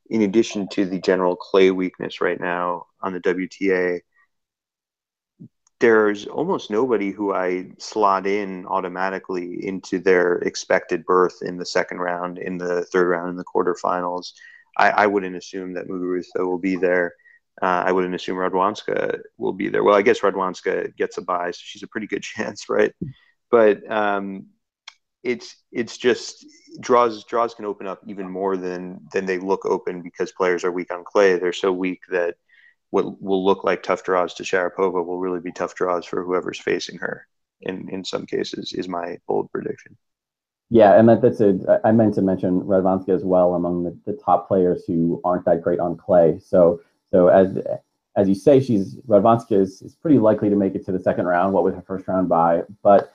in addition to the general clay weakness right now on the WTA, there's almost nobody who I slot in automatically into their expected berth in the second round, in the third round, in the quarterfinals. I, I wouldn't assume that Muguruza will be there. Uh, I wouldn't assume Radwanska will be there. Well, I guess Radwanska gets a bye, so she's a pretty good chance, right? But um, it's it's just draws draws can open up even more than than they look open because players are weak on clay. They're so weak that what will look like tough draws to Sharapova will really be tough draws for whoever's facing her. In in some cases, is my bold prediction. Yeah, and that, that's a. I meant to mention Radwanska as well among the, the top players who aren't that great on clay. So so as as you say, she's Radwanska is, is pretty likely to make it to the second round. What with her first round bye, but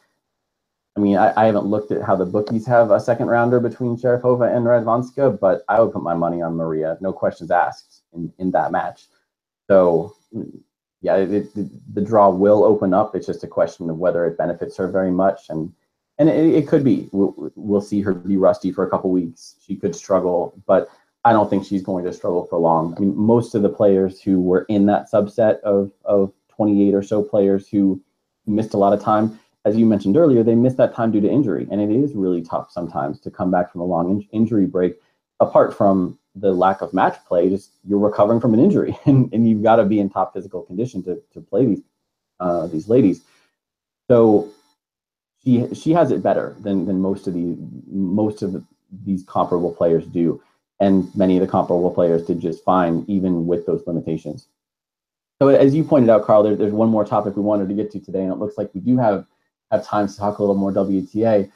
mean, I, I, haven't looked at how the bookies have a second rounder between Sharapova and Radwanska, but I would put my money on Maria, no questions asked, in, in that match. So yeah, it, it, the draw will open up. It's just a question of whether it benefits her very much, and and it, it could be. We'll, we'll, see her be rusty for a couple weeks. She could struggle, but I don't think she's going to struggle for long. I mean, most of the players who were in that subset of of 28 or so players who missed a lot of time, as you mentioned earlier, they missed that time due to injury, and it is really tough sometimes to come back from a long in- injury break. Apart from the lack of match play, just you're recovering from an injury, and, and you've got to be in top physical condition to to play these uh, these ladies. So she she has it better than than most of the most of the, these comparable players do, and many of the comparable players did just fine even with those limitations. So as you pointed out, Carl, there, there's one more topic we wanted to get to today, and it looks like we do have have time to talk a little more WTA.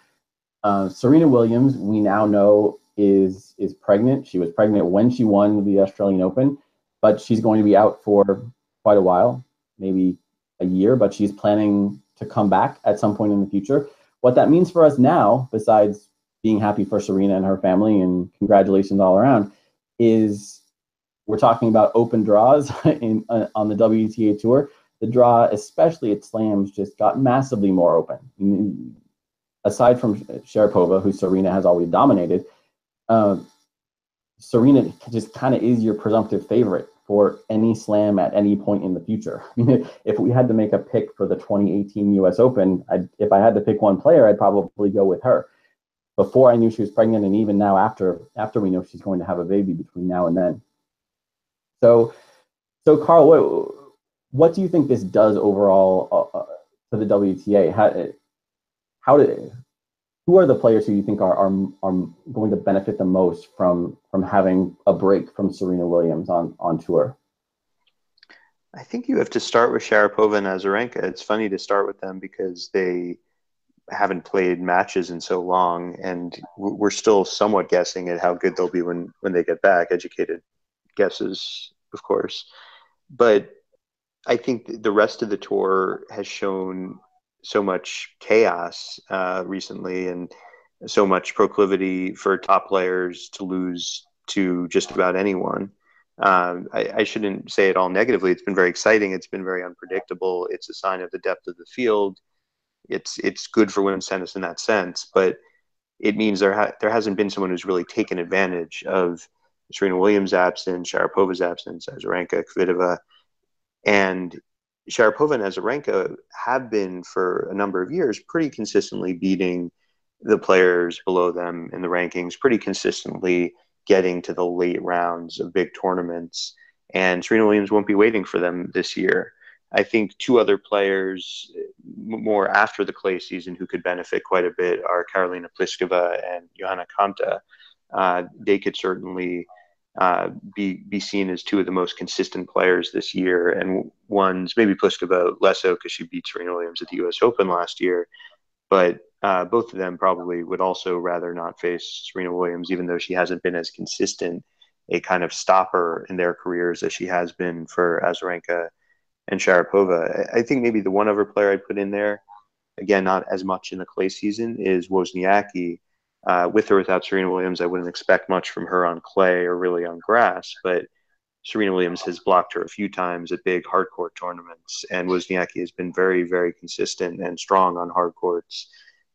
Uh, Serena Williams, we now know is is pregnant. She was pregnant when she won the Australian Open, but she's going to be out for quite a while. maybe a year, but she's planning to come back at some point in the future. What that means for us now, besides being happy for Serena and her family and congratulations all around, is we're talking about open draws in uh, on the WTA tour. The draw, especially at slams, just got massively more open. Aside from Sharapova, who Serena has always dominated, uh, Serena just kind of is your presumptive favorite for any slam at any point in the future. if we had to make a pick for the 2018 U.S. Open, I'd, if I had to pick one player, I'd probably go with her. Before I knew she was pregnant, and even now after after we know she's going to have a baby between now and then. So, so Carl, what what do you think this does overall uh, uh to the WTA? How how did who are the players who you think are, are are going to benefit the most from from having a break from Serena Williams on on tour? I think you have to start with Sharapova and Azarenka. It's funny to start with them because they haven't played matches in so long, and we're still somewhat guessing at how good they'll be when when they get back. Educated guesses, of course, but I think the rest of the tour has shown so much chaos uh, recently and so much proclivity for top players to lose to just about anyone. Um, I, I, shouldn't say it all negatively. It's been very exciting. It's been very unpredictable. It's a sign of the depth of the field. It's it's good for women's tennis in that sense, but it means there ha- there hasn't been someone who's really taken advantage of Serena Williams' absence, Sharapova's absence, Azarenka, Kvitova, and Sharapova and Azarenka have been for a number of years pretty consistently beating the players below them in the rankings, pretty consistently getting to the late rounds of big tournaments. And Serena Williams won't be waiting for them this year. I think two other players more after the clay season who could benefit quite a bit are Karolina Pliskova and Johanna Konta. Uh, they could certainly uh, be be seen as two of the most consistent players this year, and one's maybe Pliskova less so because she beat Serena Williams at the U.S. Open last year, but uh, both of them probably would also rather not face Serena Williams, even though she hasn't been as consistent a kind of stopper in their careers as she has been for Azarenka and Sharapova. I think maybe the one other player I'd put in there, again, not as much in the clay season, is Wozniacki uh, with or without Serena Williams, I wouldn't expect much from her on clay or really on grass. But Serena Williams has blocked her a few times at big hard court tournaments, and Wozniacki has been very, very consistent and strong on hard courts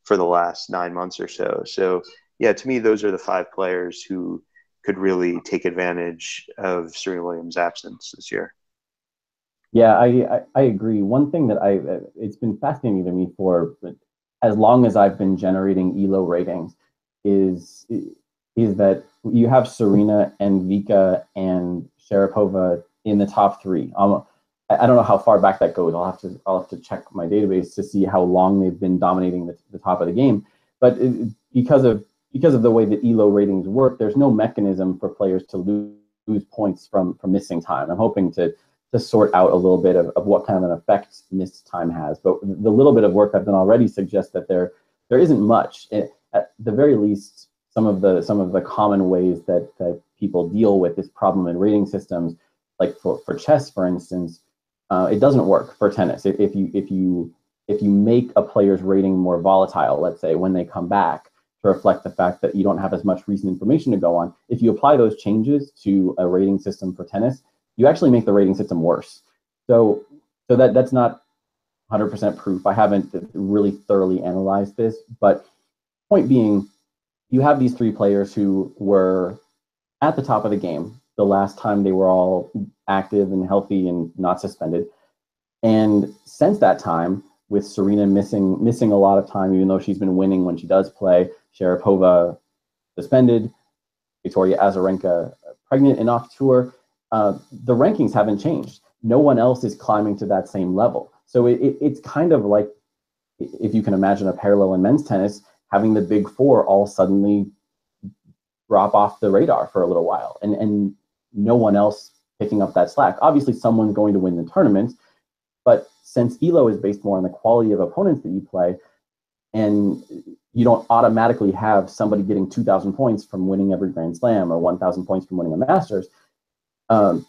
for the last nine months or so. So, yeah, to me, those are the five players who could really take advantage of Serena Williams' absence this year. Yeah, I, I, I agree. One thing that I it's been fascinating to me for as long as I've been generating ELO ratings is is that you have Serena and Vika and Sharapova in the top three. Um, I, don't know how far back that goes. I'll have to I'll have to check my database to see how long they've been dominating the, the top of the game. But it, because of because of the way that ELO ratings work, there's no mechanism for players to lose, lose points from from missing time. I'm hoping to to sort out a little bit of, of what kind of an effect missed time has. But the little bit of work I've done already suggests that there there isn't much. It, at the very least, some of the some of the common ways that that people deal with this problem in rating systems, like for, for chess, for instance, uh, it doesn't work for tennis. If, if you if you if you make a player's rating more volatile, let's say when they come back to reflect the fact that you don't have as much recent information to go on, if you apply those changes to a rating system for tennis, you actually make the rating system worse. So so that that's not 100% proof. I haven't really thoroughly analyzed this, but point being, you have these three players who were at the top of the game the last time they were all active and healthy and not suspended. And since that time, with Serena missing missing a lot of time, even though she's been winning when she does play, Sharapova suspended, Victoria Azarenka pregnant and off tour, uh, the rankings haven't changed. No one else is climbing to that same level. So it, it, it's kind of like, if you can imagine a parallel in men's tennis, having the big four all suddenly drop off the radar for a little while and, and no one else picking up that slack. Obviously, someone's going to win the tournament, but since ELO is based more on the quality of opponents that you play, and you don't automatically have somebody getting 2,000 points from winning every Grand Slam or 1,000 points from winning a Masters, um,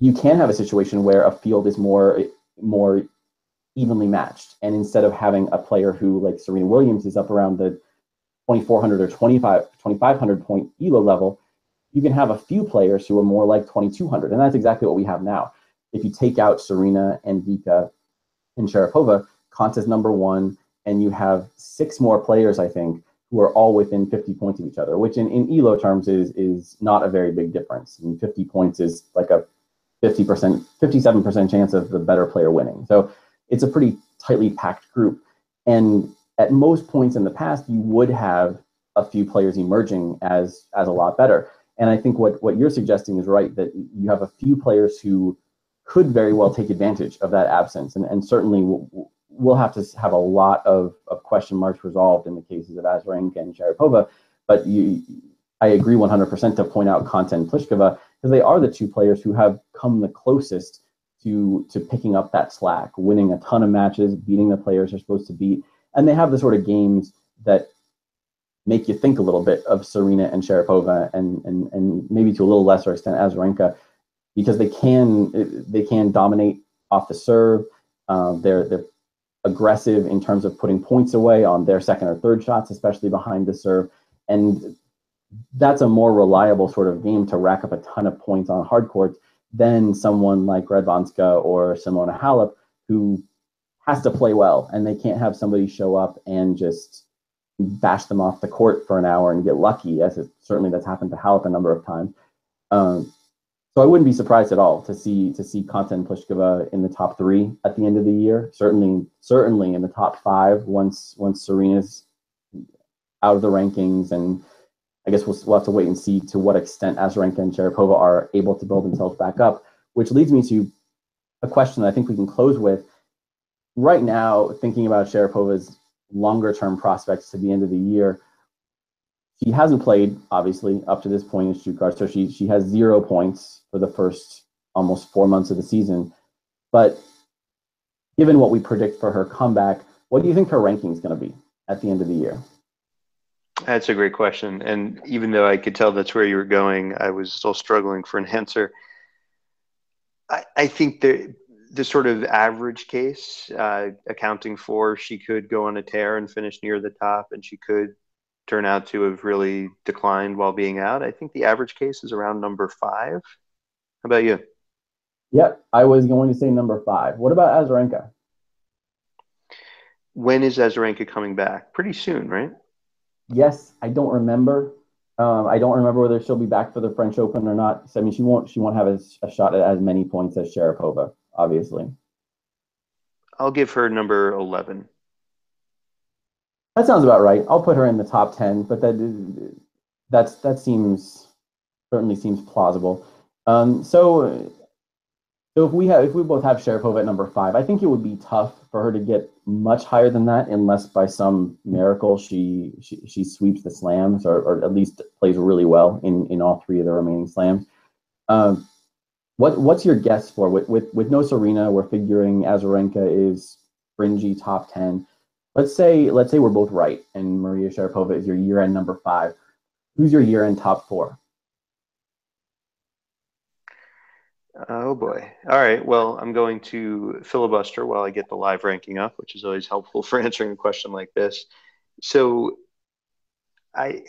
you can have a situation where a field is more more evenly matched. And instead of having a player who, like Serena Williams, is up around the 2400 or 25, 2500 point ELO level, you can have a few players who are more like 2200. And that's exactly what we have now. If you take out Serena and Vika and Sharapova, Konta's number one, and you have six more players, I think, who are all within 50 points of each other, which in, in ELO terms is is not a very big difference. I mean, 50 points is like a 50%, 57% chance of the better player winning. So it's a pretty tightly packed group. And at most points in the past, you would have a few players emerging as as a lot better. And I think what what you're suggesting is right that you have a few players who could very well take advantage of that absence, and and certainly we'll, we'll have to have a lot of, of question marks resolved in the cases of Azarenka and Sharapova. But you, I agree 100% to point out Konta and Pliskova because they are the two players who have come the closest to to picking up that slack, winning a ton of matches, beating the players they're supposed to beat, and they have the sort of games that make you think a little bit of Serena and Sharapova, and and and maybe to a little lesser extent Azarenka, because they can they can dominate off the serve. Uh, they're they're aggressive in terms of putting points away on their second or third shots, especially behind the serve, and that's a more reliable sort of game to rack up a ton of points on hard courts than someone like Radwanska or Simona Halep, who has to play well and they can't have somebody show up and just bash them off the court for an hour and get lucky, as it, certainly that's happened to Halep a number of times. Um, so I wouldn't be surprised at all to see to see Konta and Pliskova in the top three at the end of the year. Certainly, certainly in the top five once once Serena's out of the rankings and I guess we'll, we'll have to wait and see to what extent Azarenka and Sharapova are able to build themselves back up, which leads me to a question that I think we can close with. Right now, thinking about Sharapova's longer term prospects to the end of the year, she hasn't played, obviously, up to this point in Stuttgart, so she, she has zero points for the first almost four months of the season. But given what we predict for her comeback, what do you think her ranking is going to be at the end of the year? That's a great question. And even though I could tell that's where you were going, I was still struggling for an answer. I, I think the the sort of average case, uh, accounting for she could go on a tear and finish near the top, and she could turn out to have really declined while being out. I think the average case is around number five. How about you? Yep, I was going to say number five. What about Azarenka? When is Azarenka coming back? Pretty soon, right? Yes, I don't remember. Um, I don't remember whether she'll be back for the French Open or not. So, I mean, she won't. She won't have a, a shot at as many points as Sharapova, obviously. I'll give her number eleven. That sounds about right. I'll put her in the top ten, but that that's that seems certainly seems plausible. Um, so so if we have, if we both have Sharapova at number five, I think it would be tough for her to get much higher than that, unless by some miracle she she, she sweeps the slams or, or at least plays really well in in all three of the remaining slams. Um, what what's your guess for with with with no Serena? We're figuring Azarenka is fringy top ten. Let's say let's say we're both right, and Maria Sharapova is your year end number five. Who's your year end top four? Oh boy. All right. Well, I'm going to filibuster while I get the live ranking up, which is always helpful for answering a question like this. So I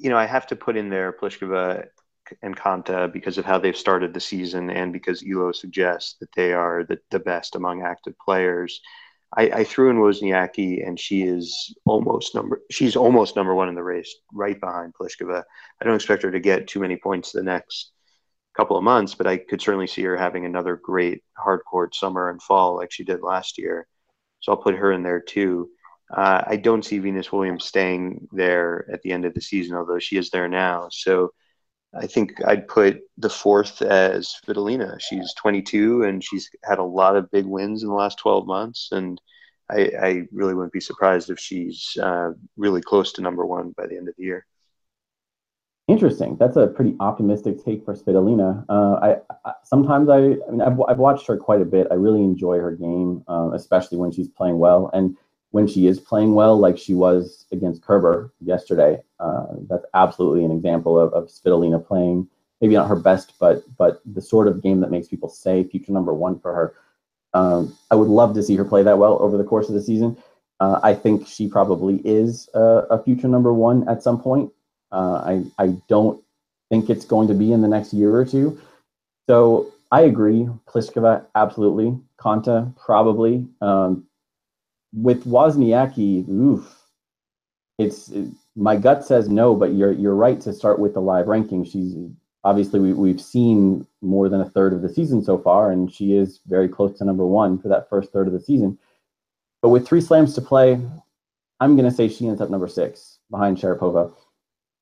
you know, I have to put in there Pliskova and Konta because of how they've started the season and because Elo suggests that they are the, the best among active players. I, I threw in Wozniacki and she is almost number she's almost number one in the race, right behind Pliskova. I don't expect her to get too many points the next couple of months, but I could certainly see her having another great hard court summer and fall like she did last year. So I'll put her in there too. Uh, I don't see Venus Williams staying there at the end of the season, although she is there now. So I think I'd put the fourth as Svitolina. She's 22 and she's had a lot of big wins in the last 12 months. And I, I really wouldn't be surprised if she's uh, really close to number one by the end of the year. Interesting. That's a pretty optimistic take for Svitolina. Uh, I, I, sometimes I, I mean I've, I've watched her quite a bit. I really enjoy her game, uh, especially when she's playing well. And when she is playing well, like she was against Kerber yesterday, uh, that's absolutely an example of, of Svitolina playing maybe not her best, but but the sort of game that makes people say future number one for her. Um, I would love to see her play that well over the course of the season. Uh, I think she probably is a, a, future number one at some point. Uh, I I don't think it's going to be in the next year or two. So I agree. Pliskova, absolutely. Konta, probably. Um, with Wozniacki, oof, it's it, my gut says no, but you're you're right to start with the live ranking. She's obviously we, we've seen more than a third of the season so far, and she is very close to number one for that first third of the season. But with three slams to play, I'm going to say she ends up number six behind Sharapova.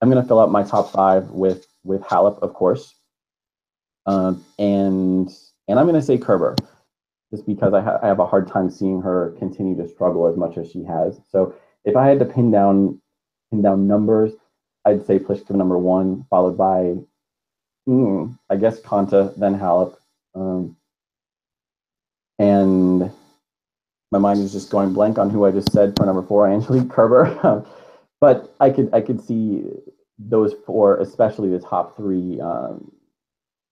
I'm going to fill out my top five with with Halep, of course, um, and and I'm going to say Kerber, just because I, ha- I have a hard time seeing her continue to struggle as much as she has. So if I had to pin down pin down numbers, I'd say Pliskova number one, followed by mm, I guess Konta, then Halep, um, and my mind is just going blank on who I just said for number four, Angelique Kerber. but I could I could see those four, especially the top three, um,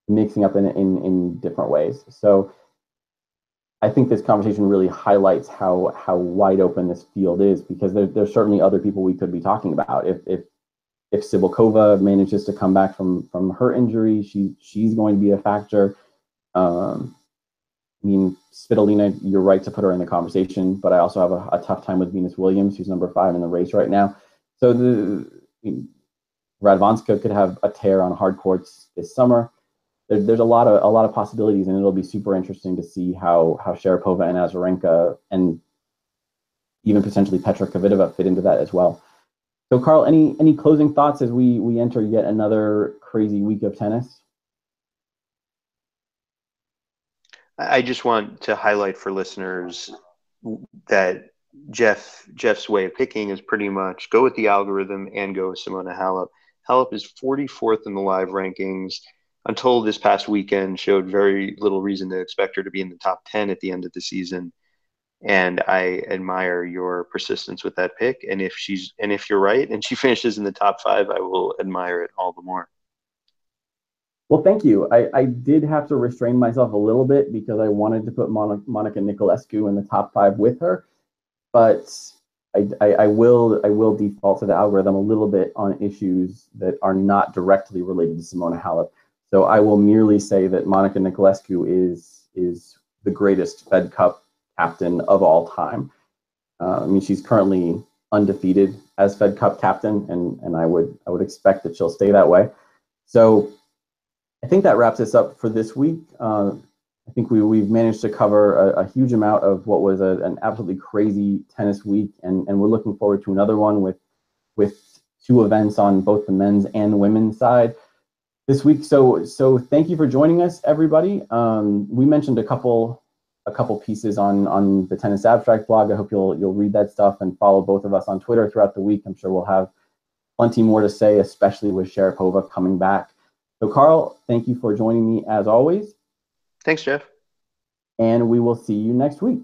mixing up in, in in different ways. So I think this conversation really highlights how how wide open this field is because there, there's certainly other people we could be talking about. If if if Cibulkova manages to come back from from her injury, she she's going to be a factor. Um, I mean, Svitolina, you're right to put her in the conversation, but I also have a, a, tough time with Venus Williams, who's number five in the race right now. So the I mean, Radwanska could have a tear on hard courts this summer. There, there's a lot of a lot of possibilities, and it'll be super interesting to see how how Sharapova and Azarenka and even potentially Petra Kvitova fit into that as well. So, Carl, any any closing thoughts as we we enter yet another crazy week of tennis? I just want to highlight for listeners that Jeff Jeff's way of picking is pretty much go with the algorithm and go with Simona Halep. Halep is 44th in the live rankings. Until this past weekend, showed very little reason to expect her to be in the top 10 at the end of the season. And I admire your persistence with that pick. And if she's and if you're right and she finishes in the top five, I will admire it all the more. Well, thank you. I, I did have to restrain myself a little bit because I wanted to put Monica Niculescu in the top five with her, but I, I, I, will I will default to the algorithm a little bit on issues that are not directly related to Simona Halep. So I will merely say that Monica Niculescu is is the greatest Fed Cup captain of all time. Uh, I mean, she's currently undefeated as Fed Cup captain, and and I would I would expect that she'll stay that way. So I think that wraps us up for this week. Uh, I think we, we've managed to cover a, a huge amount of what was a, an absolutely crazy tennis week, and, and we're looking forward to another one with with two events on both the men's and women's side this week. So so thank you for joining us, everybody. Um, we mentioned a couple a couple pieces on on the tennis abstract blog. I hope you'll you'll read that stuff and follow both of us on Twitter throughout the week. I'm sure we'll have plenty more to say, especially with Sharapova coming back. So, Carl, thank you for joining me as always. Thanks, Jeff. And we will see you next week.